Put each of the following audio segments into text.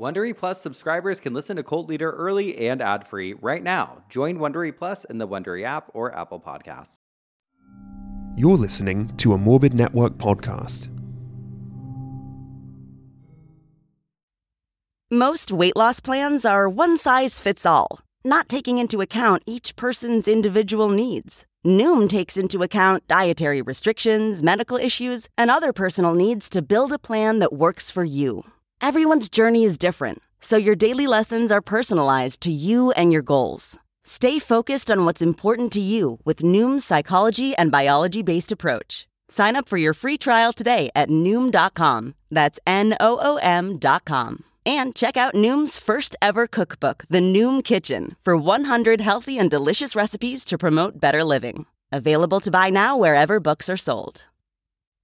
Wondery Plus subscribers can listen to Cult Liter early and ad-free right now. Join Wondery Plus in the Wondery app or Apple Podcasts. You're listening to a Morbid Network podcast. Most weight loss plans are one size fits all, not taking into account each person's individual needs. Noom takes into account dietary restrictions, medical issues, and other personal needs to build a plan that works for you. Everyone's journey is different, so your daily lessons are personalized to you and your goals. Stay focused on what's important to you with Noom's psychology and biology based approach. Sign up for your free trial today at Noom.com. That's N O O M.com. And check out Noom's first ever cookbook, The Noom Kitchen, for 100 healthy and delicious recipes to promote better living. Available to buy now wherever books are sold.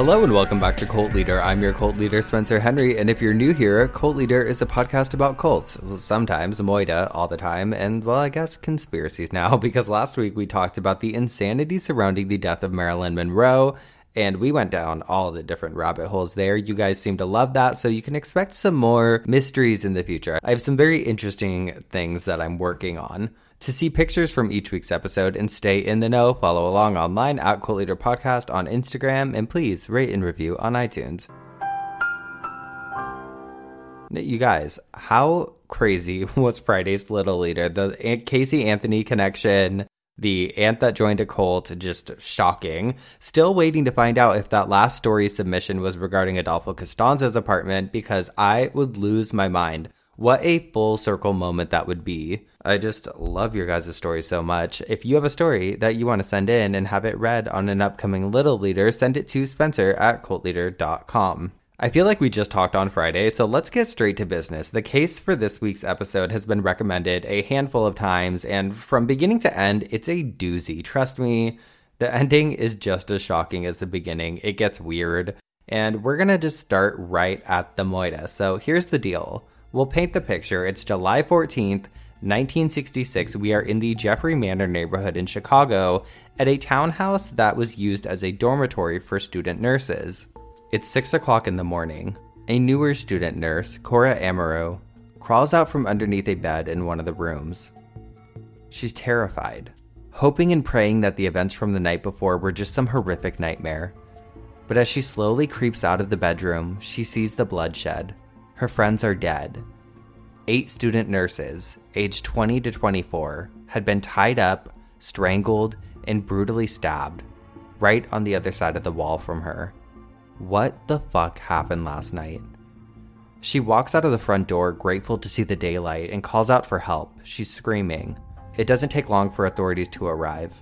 Hello and welcome back to Cult Liter. I'm your cult leader, Spencer Henry, and if you're new here, Cult Liter is a podcast about cults. Sometimes Moida, all the time, and well, I guess conspiracies now, because last week we talked about the insanity surrounding the death of Marilyn Monroe, and we went down all the different rabbit holes there. You guys seem to love that, so you can expect some more mysteries in the future. I have some very interesting things that I'm working on. To see pictures from each week's episode and stay in the know, follow along online at Cult Liter Podcast on Instagram, and please rate and review on iTunes. You guys, how crazy was Friday's Little Liter? The Casey Anthony connection, the aunt that joined a cult, just shocking. Still waiting to find out if that last story submission was regarding Adolfo Costanzo's apartment because I would lose my mind. What a full circle moment that would be. I just love your guys' story so much. If you have a story that you want to send in and have it read on an upcoming Little Liter, send it to Spencer at cultliter.com. I feel like we just talked on Friday, so let's get straight to business. The case for this week's episode has been recommended a handful of times, and from beginning to end, it's a doozy. Trust me, the ending is just as shocking as the beginning. It gets weird, and we're gonna just start right at the Moida. So here's the deal. We'll paint the picture. It's July 14th, 1966. We are in the Jeffrey Manor neighborhood in Chicago at a townhouse that was used as a dormitory for student nurses. It's 6 o'clock in the morning. A newer student nurse, Cora Amurao, crawls out from underneath a bed in one of the rooms. She's terrified, hoping and praying that the events from the night before were just some horrific nightmare. But as she slowly creeps out of the bedroom, she sees the bloodshed her friends are dead. Eight student nurses, aged 20 to 24, had been tied up, strangled, and brutally stabbed right on the other side of the wall from her. What the fuck happened last night? She walks out of the front door, grateful to see the daylight, and calls out for help. She's screaming. It doesn't take long for authorities to arrive.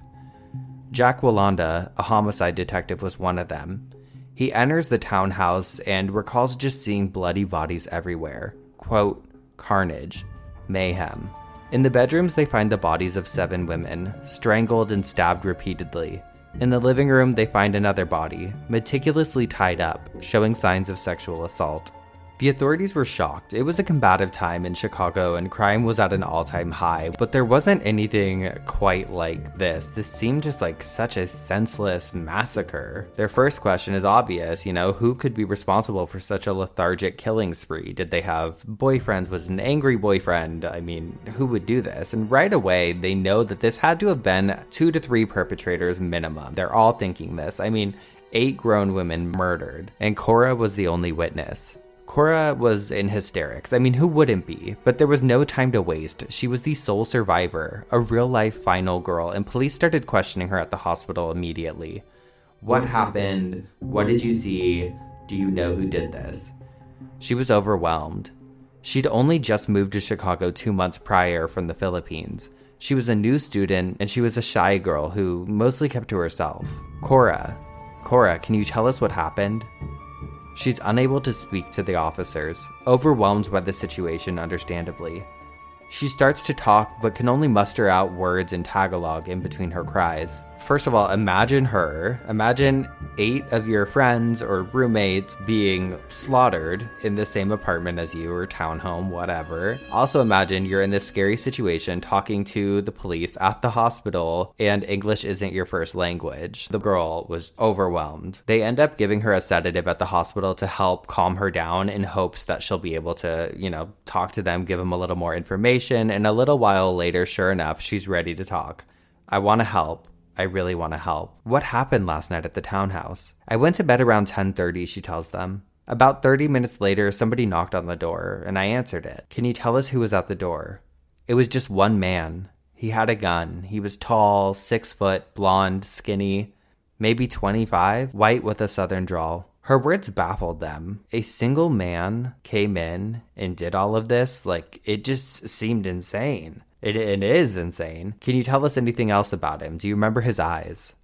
Jack Walanda, a homicide detective, was one of them. He enters the townhouse and recalls just seeing bloody bodies everywhere. Quote, carnage, mayhem. In the bedrooms, they find the bodies of seven women, strangled and stabbed repeatedly. In the living room, they find another body, meticulously tied up, showing signs of sexual assault. The authorities were shocked. It was a combative time in Chicago and crime was at an all time high, but there wasn't anything quite like this. This seemed just like such a senseless massacre. Their first question is obvious you know, who could be responsible for such a lethargic killing spree? Did they have boyfriends? Was an angry boyfriend? I mean, who would do this? And right away, they know that this had to have been two to three perpetrators minimum. They're all thinking this. I mean, eight grown women murdered, and Cora was the only witness. Cora was in hysterics. I mean, who wouldn't be? But there was no time to waste. She was the sole survivor, a real life final girl, and police started questioning her at the hospital immediately. What happened? What did you see? Do you know who did this? She was overwhelmed. She'd only just moved to Chicago two months prior from the Philippines. She was a new student and she was a shy girl who mostly kept to herself. Cora, Cora, can you tell us what happened? She's unable to speak to the officers, overwhelmed by the situation, understandably. She starts to talk, but can only muster out words in Tagalog in between her cries. First of all, imagine her. Imagine eight of your friends or roommates being slaughtered in the same apartment as you or townhome, whatever. Also, imagine you're in this scary situation talking to the police at the hospital and English isn't your first language. The girl was overwhelmed. They end up giving her a sedative at the hospital to help calm her down in hopes that she'll be able to, you know, talk to them, give them a little more information. And a little while later, sure enough, she's ready to talk. I want to help. I really want to help. What happened last night at the townhouse? I went to bed around 10:30, she tells them. About 30 minutes later, somebody knocked on the door and I answered it. Can you tell us who was at the door? It was just one man. He had a gun. He was tall, 6 foot, blonde, skinny, maybe 25, white with a southern drawl. Her words baffled them. A single man came in and did all of this? Like, it just seemed insane. It, it is insane. Can you tell us anything else about him? Do you remember his eyes?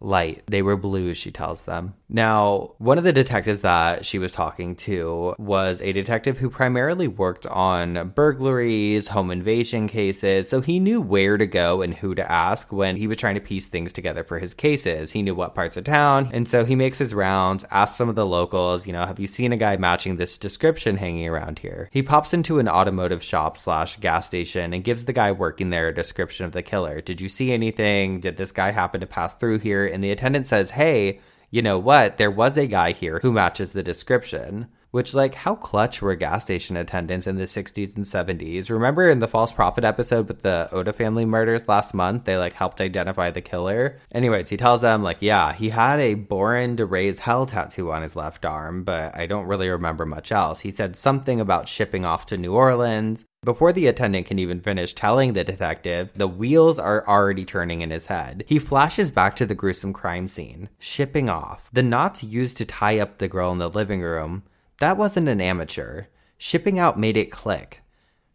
Light. They were blue, she tells them. Now, one of the detectives that she was talking to was a detective who primarily worked on burglaries, home invasion cases, so he knew where to go and who to ask when he was trying to piece things together for his cases. He knew what parts of town, and so he makes his rounds, asks some of the locals, you know, have you seen a guy matching this description hanging around here? He pops into an automotive shop slash gas station and gives the guy working there a description of the killer. Did you see anything? Did this guy happen to pass through here? And the attendant says, hey, you know what? There was a guy here who matches the description. Which, like, how clutch were gas station attendants in the 60s and 70s? Remember in the False Prophet episode with the Oda family murders last month? They, like, helped identify the killer. Anyways, he tells them, like, yeah, he had a Born to Raise Hell tattoo on his left arm, but I don't really remember much else. He said something about shipping off to New Orleans. Before the attendant can even finish telling the detective, the wheels are already turning in his head. He flashes back to the gruesome crime scene. Shipping off. The knots used to tie up the girl in the living room that wasn't an amateur. Shipping out made it click.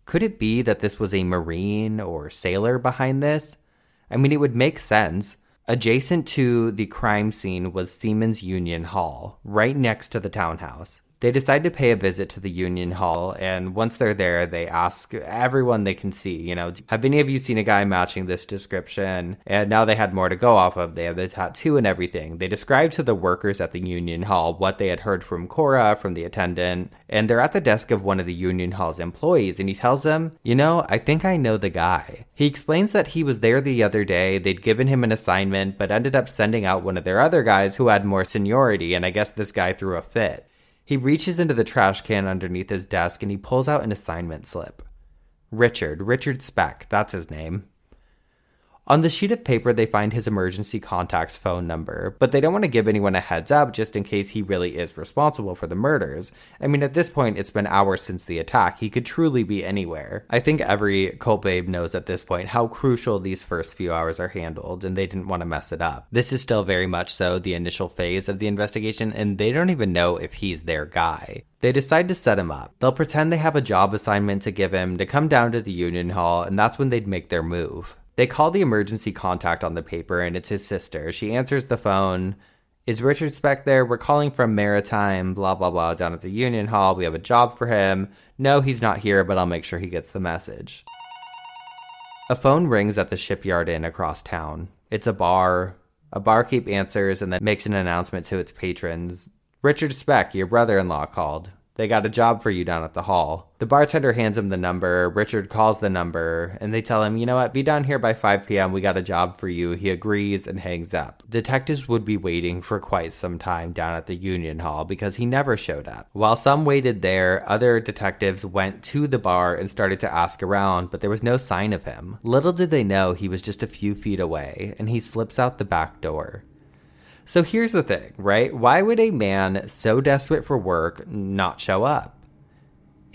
Could it be that this was a Marine or sailor behind this? I mean, it would make sense. Adjacent to the crime scene was Seamen's Union Hall, right next to the townhouse. They decide to pay a visit to the Union Hall, and once they're there, they ask everyone they can see, you know, have any of you seen a guy matching this description? And now they had more to go off of. They have the tattoo and everything. They describe to the workers at the Union Hall what they had heard from Cora, from the attendant, and they're at the desk of one of the Union Hall's employees, and he tells them, you know, I think I know the guy. He explains that he was there the other day, they'd given him an assignment, but ended up sending out one of their other guys who had more seniority, and I guess this guy threw a fit. He reaches into the trash can underneath his desk and he pulls out an assignment slip. Richard, Richard Speck, that's his name. On the sheet of paper, they find his emergency contact's phone number, but they don't want to give anyone a heads up just in case he really is responsible for the murders. I mean, at this point, it's been hours since the attack. He could truly be anywhere. I think every cult babe knows at this point how crucial these first few hours are handled, and they didn't want to mess it up. This is still very much so the initial phase of the investigation, and they don't even know if he's their guy. They decide to set him up. They'll pretend they have a job assignment to give him to come down to the Union Hall, and that's when they'd make their move. They call the emergency contact on the paper, and it's his sister. She answers the phone. Is Richard Speck there? We're calling from Maritime, blah, blah, blah, down at the Union Hall. We have a job for him. No, he's not here, but I'll make sure he gets the message. A phone rings at the shipyard inn across town. It's a bar. A barkeep answers and then makes an announcement to its patrons. Richard Speck, your brother in law, called. They got a job for you down at the hall. The bartender hands him the number. Richard calls the number, and they tell him, you know what, be down here by 5 p.m. We got a job for you. He agrees and hangs up. Detectives would be waiting for quite some time down at the Union Hall because he never showed up. While some waited there, other detectives went to the bar and started to ask around, but there was no sign of him. Little did they know he was just a few feet away, and he slips out the back door. So here's the thing, right? Why would a man so desperate for work not show up?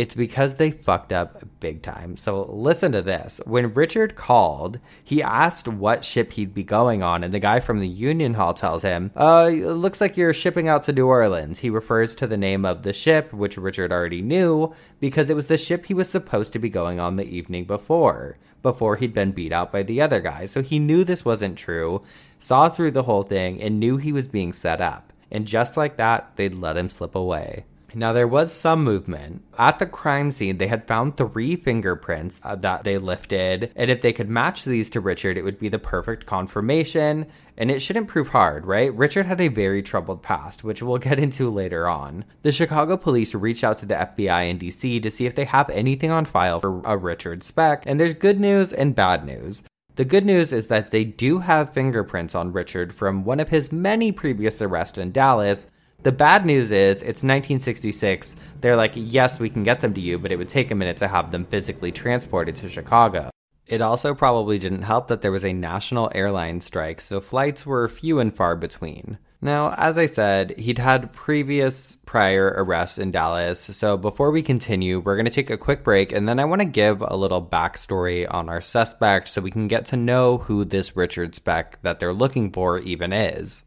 It's because they fucked up big time. So listen to this. When Richard called, he asked what ship he'd be going on, and the guy from the Union Hall tells him, Uh, looks like you're shipping out to New Orleans. He refers to the name of the ship, which Richard already knew, because it was the ship he was supposed to be going on the evening before, before he'd been beat out by the other guy. So he knew this wasn't true, saw through the whole thing, and knew he was being set up. And just like that, they'd let him slip away. Now, there was some movement. At the crime scene, they had found three fingerprints uh, that they lifted, and if they could match these to Richard, it would be the perfect confirmation. And it shouldn't prove hard, right? Richard had a very troubled past, which we'll get into later on. The Chicago police reached out to the FBI in DC to see if they have anything on file for a Richard Speck, and there's good news and bad news. The good news is that they do have fingerprints on Richard from one of his many previous arrests in Dallas, the bad news is it's 1966. They're like, yes, we can get them to you, but it would take a minute to have them physically transported to Chicago. It also probably didn't help that there was a national airline strike, so flights were few and far between. Now, as I said, he'd had previous prior arrests in Dallas, so before we continue, we're going to take a quick break and then I want to give a little backstory on our suspect so we can get to know who this Richard Speck that they're looking for even is.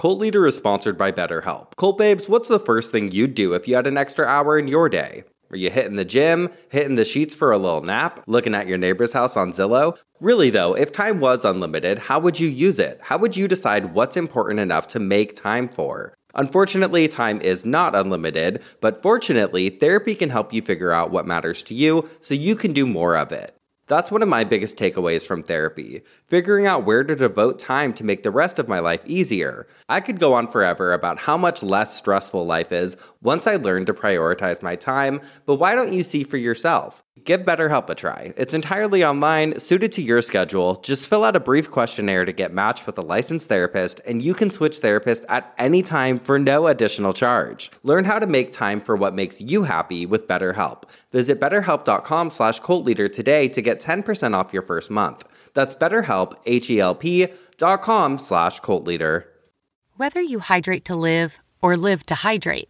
Cult Liter is sponsored by BetterHelp. Cult Babes, what's the first thing you'd do if you had an extra hour in your day? Are you hitting the gym, hitting the sheets for a little nap, looking at your neighbor's house on Zillow? Really, though, if time was unlimited, how would you use it? How would you decide what's important enough to make time for? Unfortunately, time is not unlimited, but fortunately, therapy can help you figure out what matters to you so you can do more of it. That's one of my biggest takeaways from therapy figuring out where to devote time to make the rest of my life easier. I could go on forever about how much less stressful life is once I learned to prioritize my time, but why don't you see for yourself? Give BetterHelp a try. It's entirely online, suited to your schedule. Just fill out a brief questionnaire to get matched with a licensed therapist, and you can switch therapists at any time for no additional charge. Learn how to make time for what makes you happy with BetterHelp. Visit betterhelp.com slash cultliter today to get 10% off your first month. That's betterhelp, H-E-L-P dot com slash cultliter. Whether you hydrate to live or live to hydrate,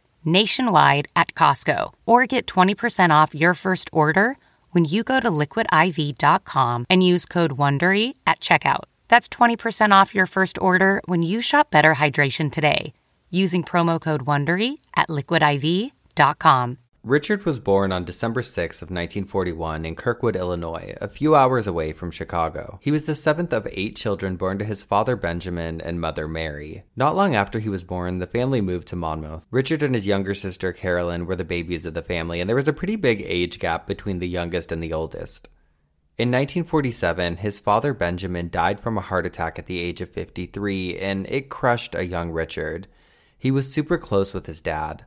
nationwide at Costco or get 20% off your first order when you go to liquidiv.com and use code WONDERY at checkout. That's 20% off your first order when you shop Better Hydration today using promo code WONDERY at liquidiv.com. Richard was born on December 6 of 1941 in Kirkwood, Illinois, a few hours away from Chicago. He was the seventh of eight children born to his father Benjamin and mother Mary. Not long after he was born, the family moved to Monmouth. Richard and his younger sister Carolyn were the babies of the family, and there was a pretty big age gap between the youngest and the oldest. In 1947, his father Benjamin died from a heart attack at the age of 53, and it crushed a young Richard. He was super close with his dad.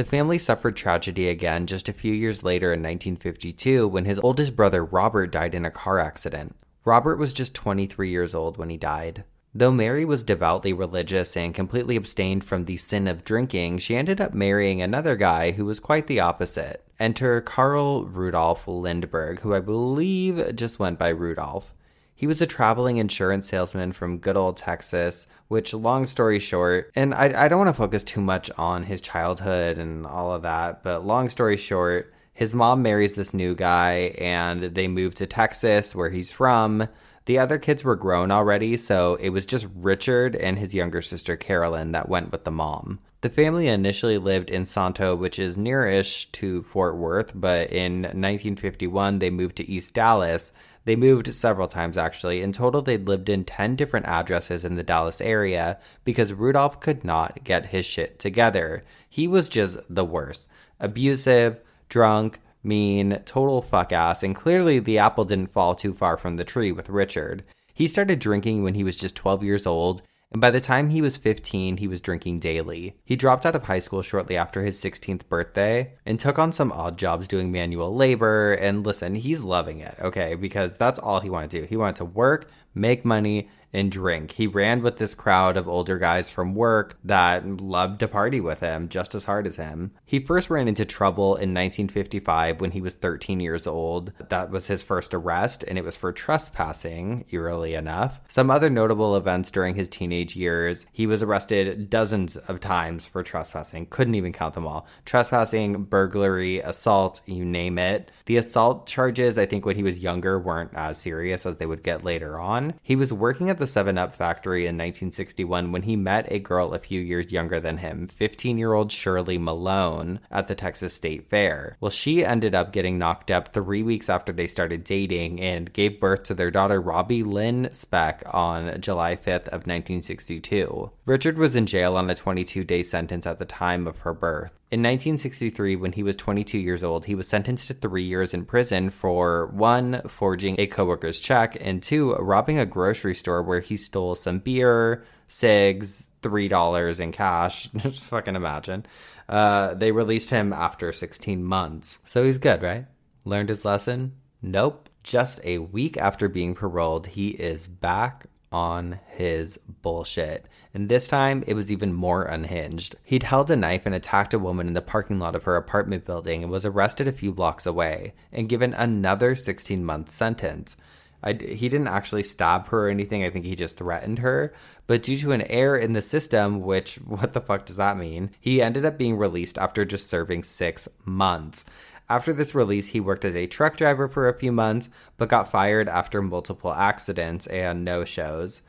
The family suffered tragedy again just a few years later in 1952 when his oldest brother Robert died in a car accident. Robert was just 23 years old when he died. Though Mary was devoutly religious and completely abstained from the sin of drinking, she ended up marrying another guy who was quite the opposite. Enter Carl Rudolph Lindberg, who I believe just went by Rudolph. He was a traveling insurance salesman from good old Texas, which, long story short, and I, I don't want to focus too much on his childhood and all of that, but long story short, his mom marries this new guy and they move to Texas, where he's from. The other kids were grown already, so it was just Richard and his younger sister Carolyn that went with the mom. The family initially lived in Santo, which is nearish to Fort Worth, but in 1951 they moved to East Dallas, they moved several times actually. In total, they'd lived in 10 different addresses in the Dallas area because Rudolph could not get his shit together. He was just the worst. Abusive, drunk, mean, total fuck ass, and clearly the apple didn't fall too far from the tree with Richard. He started drinking when he was just 12 years old, and by the time he was 15, he was drinking daily. He dropped out of high school shortly after his 16th birthday and took on some odd jobs doing manual labor. And listen, he's loving it, okay, because that's all he wanted to do. He wanted to work, make money, and drink. He ran with this crowd of older guys from work that loved to party with him just as hard as him. He first ran into trouble in 1955 when he was 13 years old. That was his first arrest, and it was for trespassing, eerily enough. Some other notable events during his teenage years he was arrested dozens of times for trespassing, couldn't even count them all. Trespassing, burglary, assault, you name it. The assault charges, I think, when he was younger, weren't as serious as they would get later on. He was working at the 7 Up factory in 1961 when he met a girl a few years younger than him, 15 year old Shirley Malone, at the Texas State Fair. Well, she ended up getting knocked up three weeks after they started dating and gave birth to their daughter Robbie Lynn Speck on July 5th of 1962. Richard was in jail on a 22 day sentence at the time of her birth. In 1963, when he was 22 years old, he was sentenced to three years in prison for one, forging a coworker's check, and two, robbing a grocery store where he stole some beer, cigs, $3 in cash. Just fucking imagine. Uh, they released him after 16 months. So he's good, right? Learned his lesson? Nope. Just a week after being paroled, he is back on his bullshit. And this time, it was even more unhinged. He'd held a knife and attacked a woman in the parking lot of her apartment building and was arrested a few blocks away and given another 16 month sentence. I, he didn't actually stab her or anything. I think he just threatened her. But due to an error in the system, which, what the fuck does that mean? He ended up being released after just serving six months. After this release, he worked as a truck driver for a few months, but got fired after multiple accidents and no shows.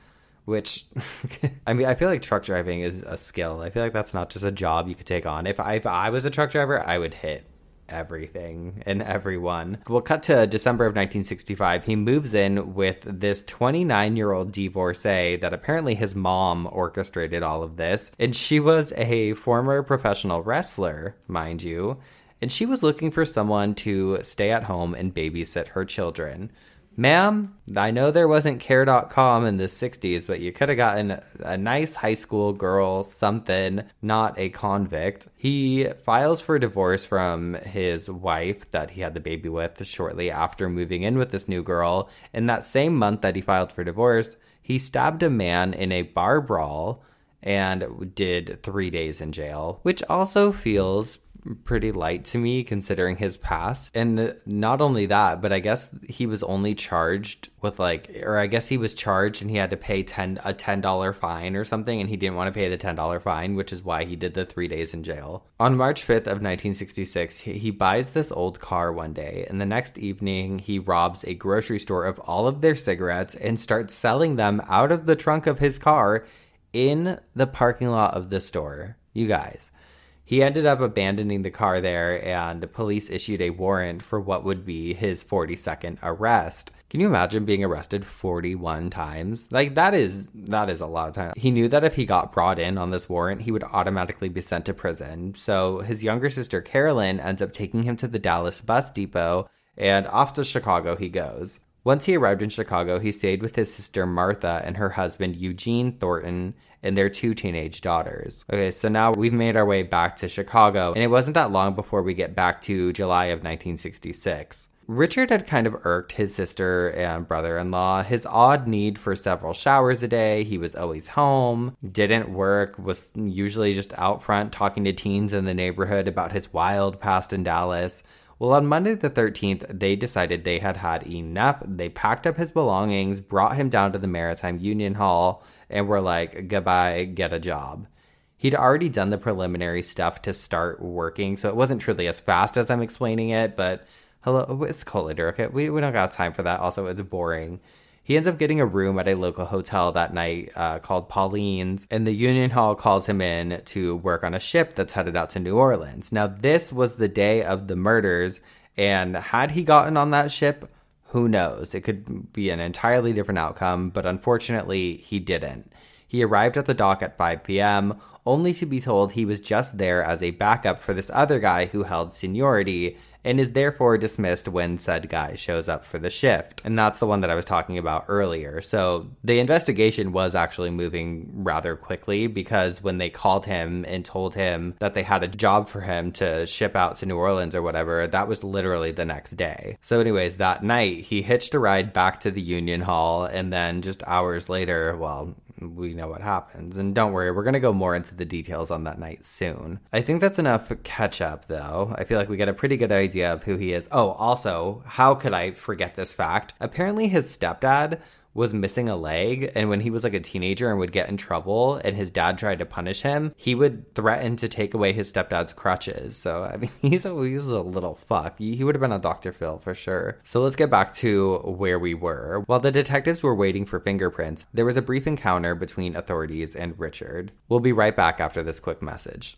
Which, I mean, I feel like truck driving is a skill. I feel like that's not just a job you could take on. If I, if I was a truck driver, I would hit everything and everyone. We'll cut to December of 1965. He moves in with this 29 year old divorcee that apparently his mom orchestrated all of this. And she was a former professional wrestler, mind you. And she was looking for someone to stay at home and babysit her children. Ma'am, I know there wasn't care.com in the 60s, but you could have gotten a nice high school girl, something, not a convict. He files for divorce from his wife that he had the baby with shortly after moving in with this new girl. In that same month that he filed for divorce, he stabbed a man in a bar brawl and did three days in jail, which also feels pretty light to me considering his past. And not only that, but I guess he was only charged with like or I guess he was charged and he had to pay 10 a $10 fine or something and he didn't want to pay the $10 fine, which is why he did the 3 days in jail. On March 5th of 1966, he, he buys this old car one day and the next evening he robs a grocery store of all of their cigarettes and starts selling them out of the trunk of his car in the parking lot of the store. You guys, he ended up abandoning the car there, and police issued a warrant for what would be his 42nd arrest. Can you imagine being arrested 41 times? Like that is that is a lot of time. He knew that if he got brought in on this warrant, he would automatically be sent to prison. So his younger sister Carolyn ends up taking him to the Dallas bus depot and off to Chicago he goes. Once he arrived in Chicago, he stayed with his sister Martha and her husband Eugene Thornton and their two teenage daughters. Okay, so now we've made our way back to Chicago, and it wasn't that long before we get back to July of 1966. Richard had kind of irked his sister and brother in law. His odd need for several showers a day, he was always home, didn't work, was usually just out front talking to teens in the neighborhood about his wild past in Dallas. Well, on Monday the 13th, they decided they had had enough. They packed up his belongings, brought him down to the Maritime Union Hall, and were like, goodbye, get a job. He'd already done the preliminary stuff to start working, so it wasn't truly as fast as I'm explaining it, but hello, it's Cult Liter, okay? We, we don't got time for that. Also, it's boring. He ends up getting a room at a local hotel that night uh, called Pauline's, and the Union Hall calls him in to work on a ship that's headed out to New Orleans. Now, this was the day of the murders, and had he gotten on that ship, who knows? It could be an entirely different outcome, but unfortunately, he didn't. He arrived at the dock at 5 p.m., only to be told he was just there as a backup for this other guy who held seniority and is therefore dismissed when said guy shows up for the shift. And that's the one that I was talking about earlier. So the investigation was actually moving rather quickly because when they called him and told him that they had a job for him to ship out to New Orleans or whatever, that was literally the next day. So, anyways, that night he hitched a ride back to the Union Hall and then just hours later, well, we know what happens. And don't worry, we're going to go more into the details on that night soon. I think that's enough catch up, though. I feel like we get a pretty good idea of who he is. Oh, also, how could I forget this fact? Apparently, his stepdad was missing a leg and when he was like a teenager and would get in trouble and his dad tried to punish him he would threaten to take away his stepdad's crutches. So i mean he's a, a little fuck. He would have been a dr phil for sure. So let's get back to where we were. While the detectives were waiting for fingerprints there was a brief encounter between authorities and richard. We'll be right back after this quick message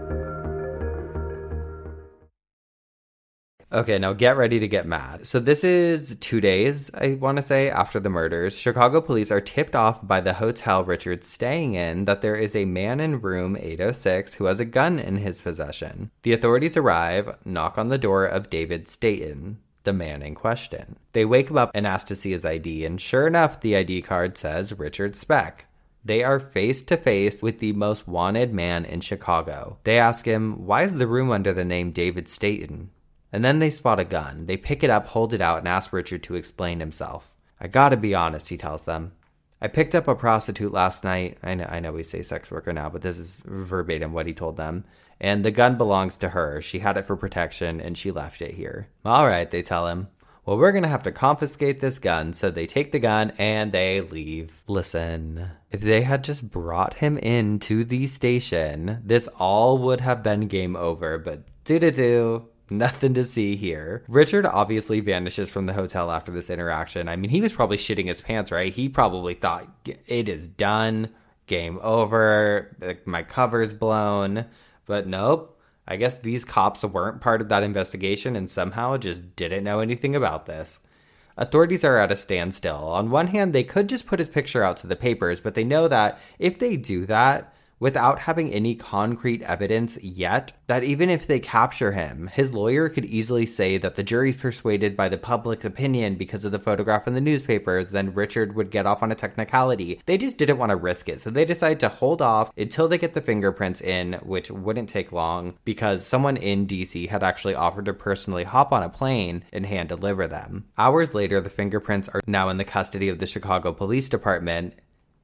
Okay, now get ready to get mad. So, this is two days, I want to say, after the murders. Chicago police are tipped off by the hotel Richard's staying in that there is a man in room 806 who has a gun in his possession. The authorities arrive, knock on the door of David Staten, the man in question. They wake him up and ask to see his ID, and sure enough, the ID card says Richard Speck. They are face to face with the most wanted man in Chicago. They ask him, Why is the room under the name David Staten? And then they spot a gun. They pick it up, hold it out, and ask Richard to explain himself. I gotta be honest, he tells them. I picked up a prostitute last night. I know, I know we say sex worker now, but this is verbatim what he told them. And the gun belongs to her. She had it for protection and she left it here. All right, they tell him. Well, we're going to have to confiscate this gun. So they take the gun and they leave. Listen, if they had just brought him in to the station, this all would have been game over. But do do do. Nothing to see here. Richard obviously vanishes from the hotel after this interaction. I mean, he was probably shitting his pants, right? He probably thought it is done, game over, my cover's blown. But nope. I guess these cops weren't part of that investigation and somehow just didn't know anything about this. Authorities are at a standstill. On one hand, they could just put his picture out to the papers, but they know that if they do that, without having any concrete evidence yet that even if they capture him, his lawyer could easily say that the jury's persuaded by the public opinion because of the photograph in the newspapers, then Richard would get off on a technicality. They just didn't want to risk it, so they decided to hold off until they get the fingerprints in, which wouldn't take long because someone in DC had actually offered to personally hop on a plane and hand deliver them. Hours later, the fingerprints are now in the custody of the Chicago Police Department,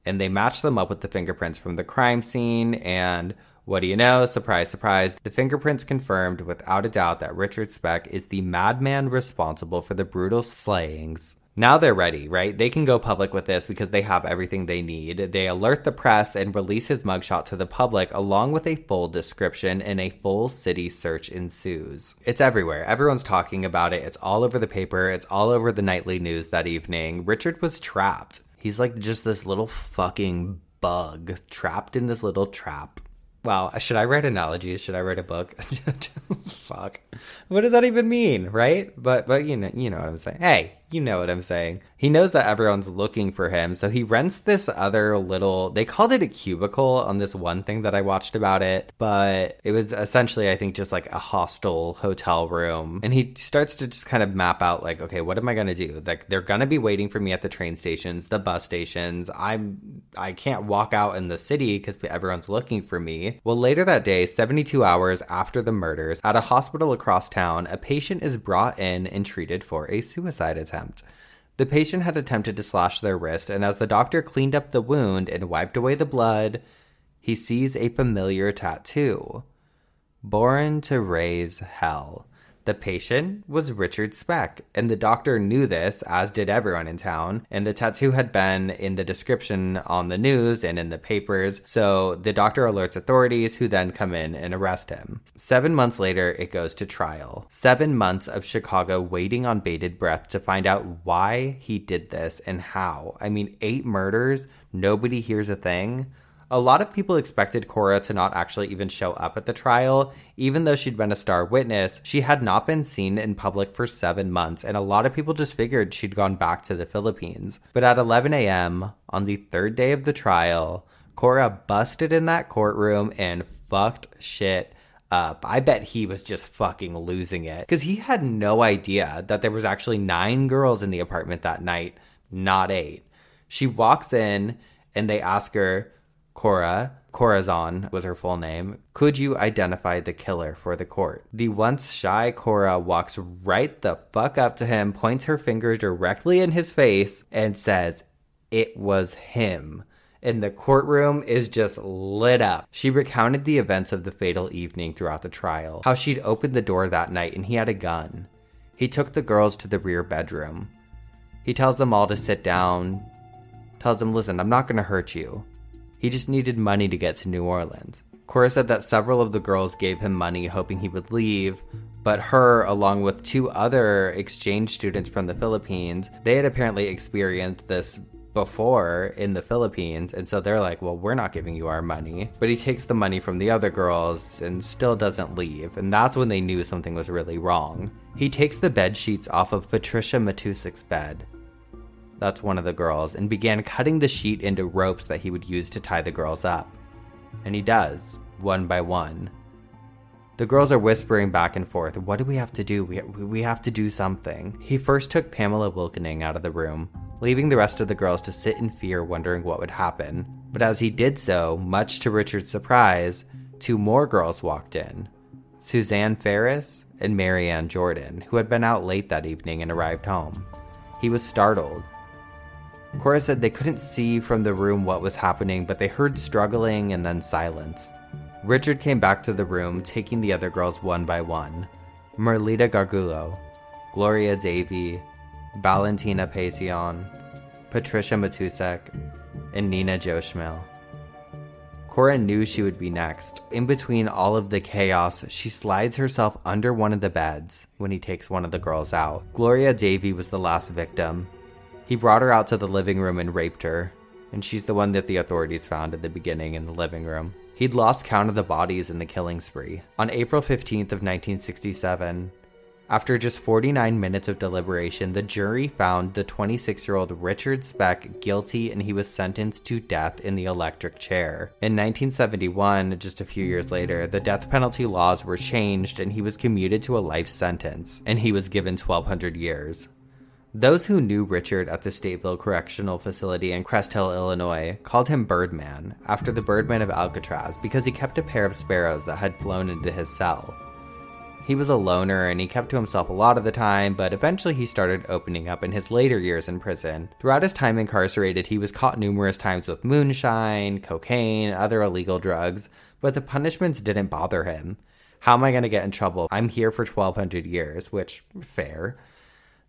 and they match them up with the fingerprints from the crime scene. And what do you know? Surprise, surprise. The fingerprints confirmed without a doubt that Richard Speck is the madman responsible for the brutal slayings. Now they're ready, right? They can go public with this because they have everything they need. They alert the press and release his mugshot to the public along with a full description and a full city search ensues. It's everywhere. Everyone's talking about it. It's all over the paper. It's all over the nightly news that evening. Richard was trapped. He's like just this little fucking bug trapped in this little trap. Wow, should I write analogies? Should I write a book? Fuck. What does that even mean, right? But but you know you know what I'm saying. Hey, you know what I'm saying. He knows that everyone's looking for him, so he rents this other little. They called it a cubicle on this one thing that I watched about it, but it was essentially, I think, just like a hostel hotel room. And he starts to just kind of map out, like, okay, what am I gonna do? Like, they're gonna be waiting for me at the train stations, the bus stations. I'm, I can't walk out in the city because everyone's looking for me. Well, later that day, 72 hours after the murders, at a hospital across town, a patient is brought in and treated for a suicide attempt attempt. The patient had attempted to slash their wrist, and as the doctor cleaned up the wound and wiped away the blood, he sees a familiar tattoo Born to Raise Hell. The patient was Richard Speck, and the doctor knew this, as did everyone in town. And the tattoo had been in the description on the news and in the papers, so the doctor alerts authorities, who then come in and arrest him. Seven months later, it goes to trial. Seven months of Chicago waiting on bated breath to find out why he did this and how. I mean, eight murders, nobody hears a thing. A lot of people expected Cora to not actually even show up at the trial. Even though she'd been a star witness, she had not been seen in public for seven months, and a lot of people just figured she'd gone back to the Philippines. But at 11 a.m., on the third day of the trial, Cora busted in that courtroom and fucked shit up. I bet he was just fucking losing it because he had no idea that there was actually nine girls in the apartment that night, not eight. She walks in and they ask her, Cora, Corazon was her full name. Could you identify the killer for the court? The once shy Cora walks right the fuck up to him, points her finger directly in his face, and says, It was him. And the courtroom is just lit up. She recounted the events of the fatal evening throughout the trial, how she'd opened the door that night and he had a gun. He took the girls to the rear bedroom. He tells them all to sit down, tells them, Listen, I'm not gonna hurt you. He just needed money to get to New Orleans. Cora said that several of the girls gave him money hoping he would leave, but her, along with two other exchange students from the Philippines, they had apparently experienced this before in the Philippines, and so they're like, Well, we're not giving you our money. But he takes the money from the other girls and still doesn't leave, and that's when they knew something was really wrong. He takes the bed sheets off of Patricia Matusek's bed that's one of the girls, and began cutting the sheet into ropes that he would use to tie the girls up. And he does, one by one. The girls are whispering back and forth, What do we have to do? We, we have to do something. He first took Pamela Wilkening out of the room, leaving the rest of the girls to sit in fear, wondering what would happen. But as he did so, much to Richard's surprise, two more girls walked in Suzanne Farris and Mary Ann Jordan, who had been out late that evening and arrived home. He was startled Cora said they couldn't see from the room what was happening, but they heard struggling and then silence. Richard came back to the room, taking the other girls one by one Merlita Gargullo, Gloria Davy, Valentina Pasion, Patricia Matusek, and Nina Jo Schmale. Cora knew she would be next. In between all of the chaos, she slides herself under one of the beds when he takes one of the girls out. Gloria Davy was the last victim, he brought her out to the living room and raped her, and she's the one that the authorities found at the beginning in the living room. He'd lost count of the bodies in the killing spree. On April 15th of 1967, after just 49 minutes of deliberation, the jury found the 26-year-old Richard Speck guilty and he was sentenced to death in the electric chair. In 1971, just a few years later, the death penalty laws were changed and he was commuted to a life sentence and he was given 1200 years. Those who knew Richard at the Stateville Correctional Facility in Crest Hill, Illinois, called him Birdman, after the Birdman of Alcatraz, because he kept a pair of sparrows that had flown into his cell. He was a loner and he kept to himself a lot of the time, but eventually he started opening up in his later years in prison. Throughout his time incarcerated, he was caught numerous times with moonshine, cocaine, and other illegal drugs, but the punishments didn't bother him. How am I going to get in trouble? I'm here for 1200 years, which, fair.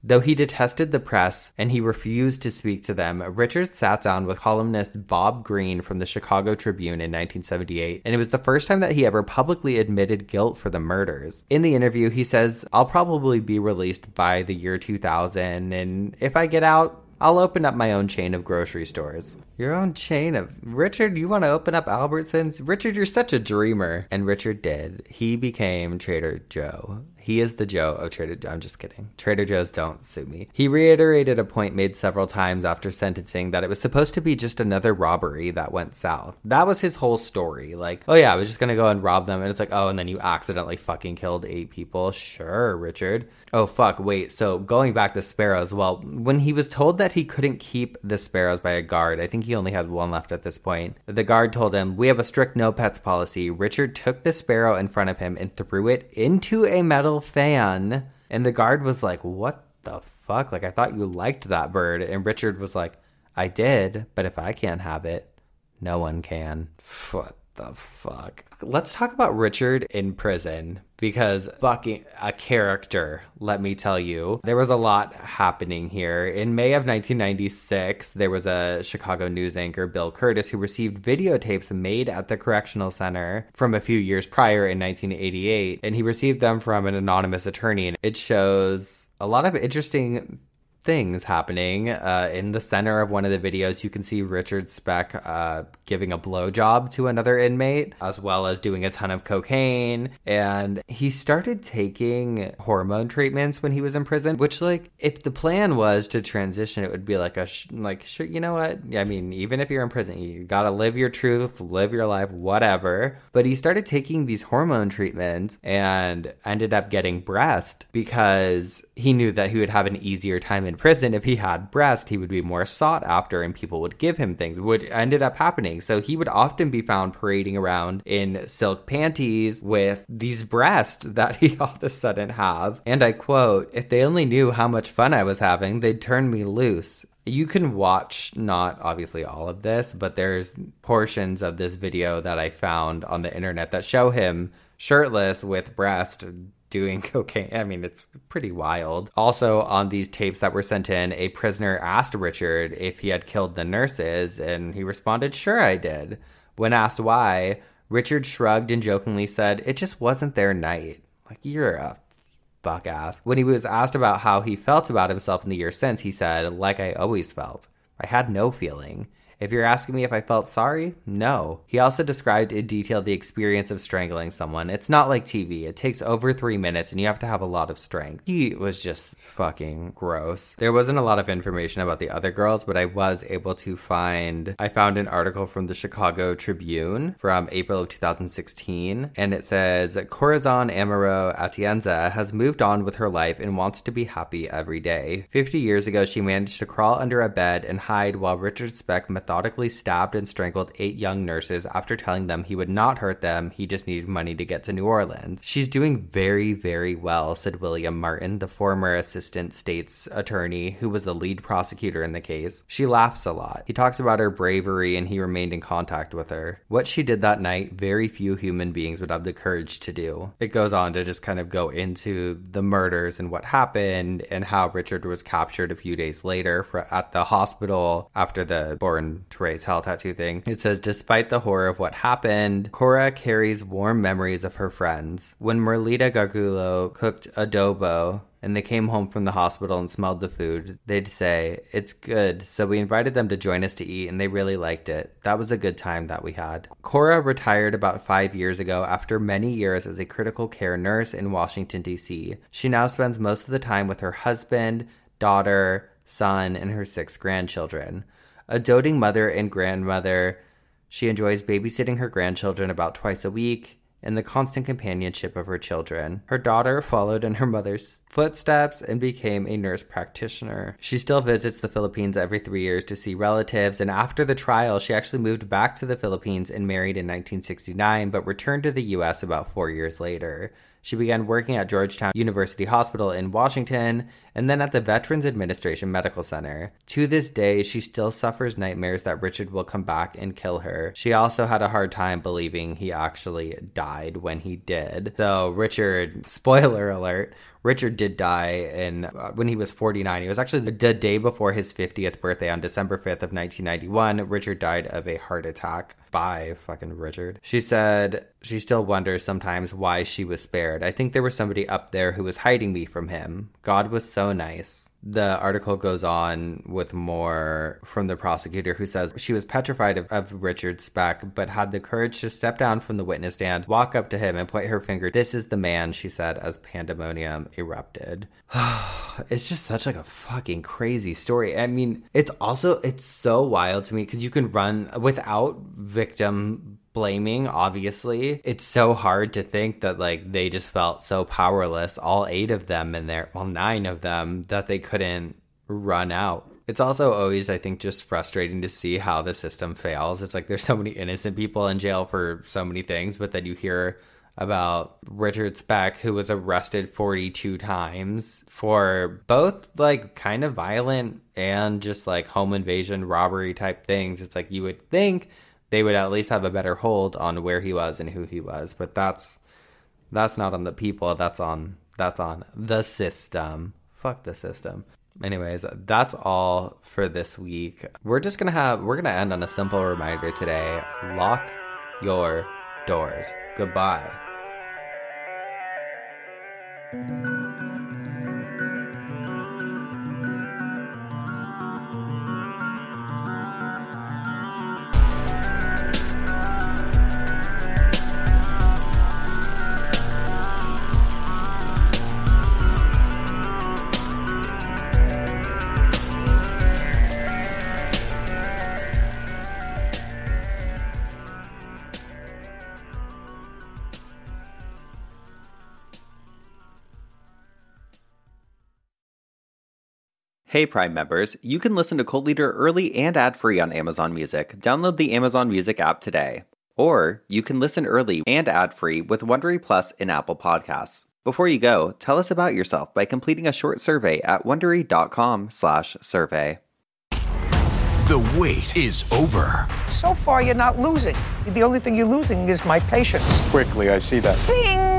Though he detested the press and he refused to speak to them, Richard sat down with columnist Bob Greene from the Chicago Tribune in 1978, and it was the first time that he ever publicly admitted guilt for the murders. In the interview, he says, I'll probably be released by the year 2000, and if I get out, I'll open up my own chain of grocery stores. Your own chain of. Richard, you want to open up Albertsons? Richard, you're such a dreamer. And Richard did. He became Trader Joe. He is the Joe of Trader Joe. I'm just kidding. Trader Joe's don't sue me. He reiterated a point made several times after sentencing that it was supposed to be just another robbery that went south. That was his whole story. Like, oh yeah, I was just gonna go and rob them, and it's like, oh, and then you accidentally fucking killed eight people. Sure, Richard. Oh fuck, wait. So going back to sparrows, well, when he was told that he couldn't keep the sparrows by a guard, I think he only had one left at this point. The guard told him, "We have a strict no pets policy." Richard took the sparrow in front of him and threw it into a metal fan. And the guard was like, What the fuck? Like, I thought you liked that bird. And Richard was like, I did, but if I can't have it, no one can. What the fuck? Let's talk about Richard in prison because fucking a character, let me tell you. There was a lot happening here. In May of 1996, there was a Chicago news anchor, Bill Kurtis, who received videotapes made at the correctional center from a few years prior in 1988, and he received them from an anonymous attorney. And it shows a lot of interesting things happening. Uh, in the center of one of the videos, you can see Richard Speck uh, giving a blowjob to another inmate, as well as doing a ton of cocaine. And he started taking hormone treatments when he was in prison, which, like, if the plan was to transition, it would be like a, sh- like, you know what? I mean, even if you're in prison, you gotta live your truth, live your life, whatever. But he started taking these hormone treatments and ended up getting breast because he knew that he would have an easier time in prison if he had breast he would be more sought after and people would give him things what ended up happening. So he would often be found parading around in silk panties with these breasts that he all of a sudden have. And i quote if they only knew how much fun i was having they'd turn me loose. You can watch not obviously all of this but there's portions of this video that i found on the internet that show him shirtless with breast doing cocaine. I mean, it's pretty wild. Also, on these tapes that were sent in, a prisoner asked Richard if he had killed the nurses, and he responded, Sure, I did. When asked why, Richard shrugged and jokingly said, It just wasn't their night. Like, you're a fuck ass. When he was asked about how he felt about himself in the years since, he said, Like I always felt. I had no feeling. If you're asking me if I felt sorry, no. He also described in detail the experience of strangling someone. It's not like TV. It takes over three minutes and you have to have a lot of strength. He was just fucking gross. There wasn't a lot of information about the other girls, but I was able to find, I found an article from the Chicago Tribune from April of 2016, and it says Corazon Amurao Atienza has moved on with her life and wants to be happy every day. 50 years ago, she managed to crawl under a bed and hide while Richard Speck methodically stabbed and strangled eight young nurses after telling them he would not hurt them, he just needed money to get to New Orleans. She's doing very, very well, said William Martin, the former assistant state's attorney who was the lead prosecutor in the case. She laughs a lot. He talks about her bravery and he remained in contact with her. What she did that night, very few human beings would have the courage to do. It goes on to just kind of go into the murders and what happened and how Richard was captured a few days later for, at the hospital after the Therese Hell tattoo thing. It says, Despite the horror of what happened, Cora carries warm memories of her friends. When Merlita Gargullo cooked adobo, and they came home from the hospital and smelled the food, they'd say, It's good. So we invited them to join us to eat, and they really liked it. That was a good time that we had. Cora retired about five years ago after many years as a critical care nurse in Washington, D.C. She now spends most of the time with her husband, daughter, son, and her six grandchildren. A doting mother and grandmother, she enjoys babysitting her grandchildren about twice a week and the constant companionship of her children. Her daughter followed in her mother's footsteps and became a nurse practitioner. She still visits the Philippines every three years to see relatives, and after the trial, she actually moved back to the Philippines and married in 1969, but returned to the US about four years later. She began working at Georgetown University Hospital in Washington and then at the Veterans Administration Medical Center. To this day, she still suffers nightmares that Richard will come back and kill her. She also had a hard time believing he actually died when he did. So, Richard, spoiler alert, Richard did die in uh, when he was 49. He was actually the, day before his 50th birthday on December 5th of 1991. Richard died of a heart attack. Bye, fucking Richard. She said she still wonders sometimes why she was spared. I think there was somebody up there who was hiding me from him. God was so nice the article goes on with more from the prosecutor who says she was petrified of, of, Richard Speck, but had the courage to step down from the witness stand, walk up to him, and point her finger. This is the man, she said, as pandemonium erupted. it's just such like a fucking crazy story. I mean, it's also it's so wild to me because you can run without victim blaming obviously. It's so hard to think that like they just felt so powerless all eight of them in there well nine of them that they couldn't run out. It's also always i think just frustrating to see how the system fails. It's like there's so many innocent people in jail for so many things but then you hear about Richard Speck, who was arrested 42 times for both like kind of violent and just like home invasion robbery type things. It's like you would think they would at least have a better hold on where he was and who he was. But that's that's not on the people. That's on that's on the system. Fuck the system. Anyways, that's all for this week. We're just gonna have we're gonna end on a simple reminder today. Lock your doors. Goodbye. Hey Prime members, you can listen to Cult Liter early and ad-free on Amazon Music. Download the Amazon Music app today. Or you can listen early and ad-free with Wondery Plus in Apple Podcasts. Before you go, tell us about yourself by completing a short survey at wondery.com/survey. The wait is over. So far, you're not losing. The only thing you're losing is my patience. Quickly, I see that. Bing!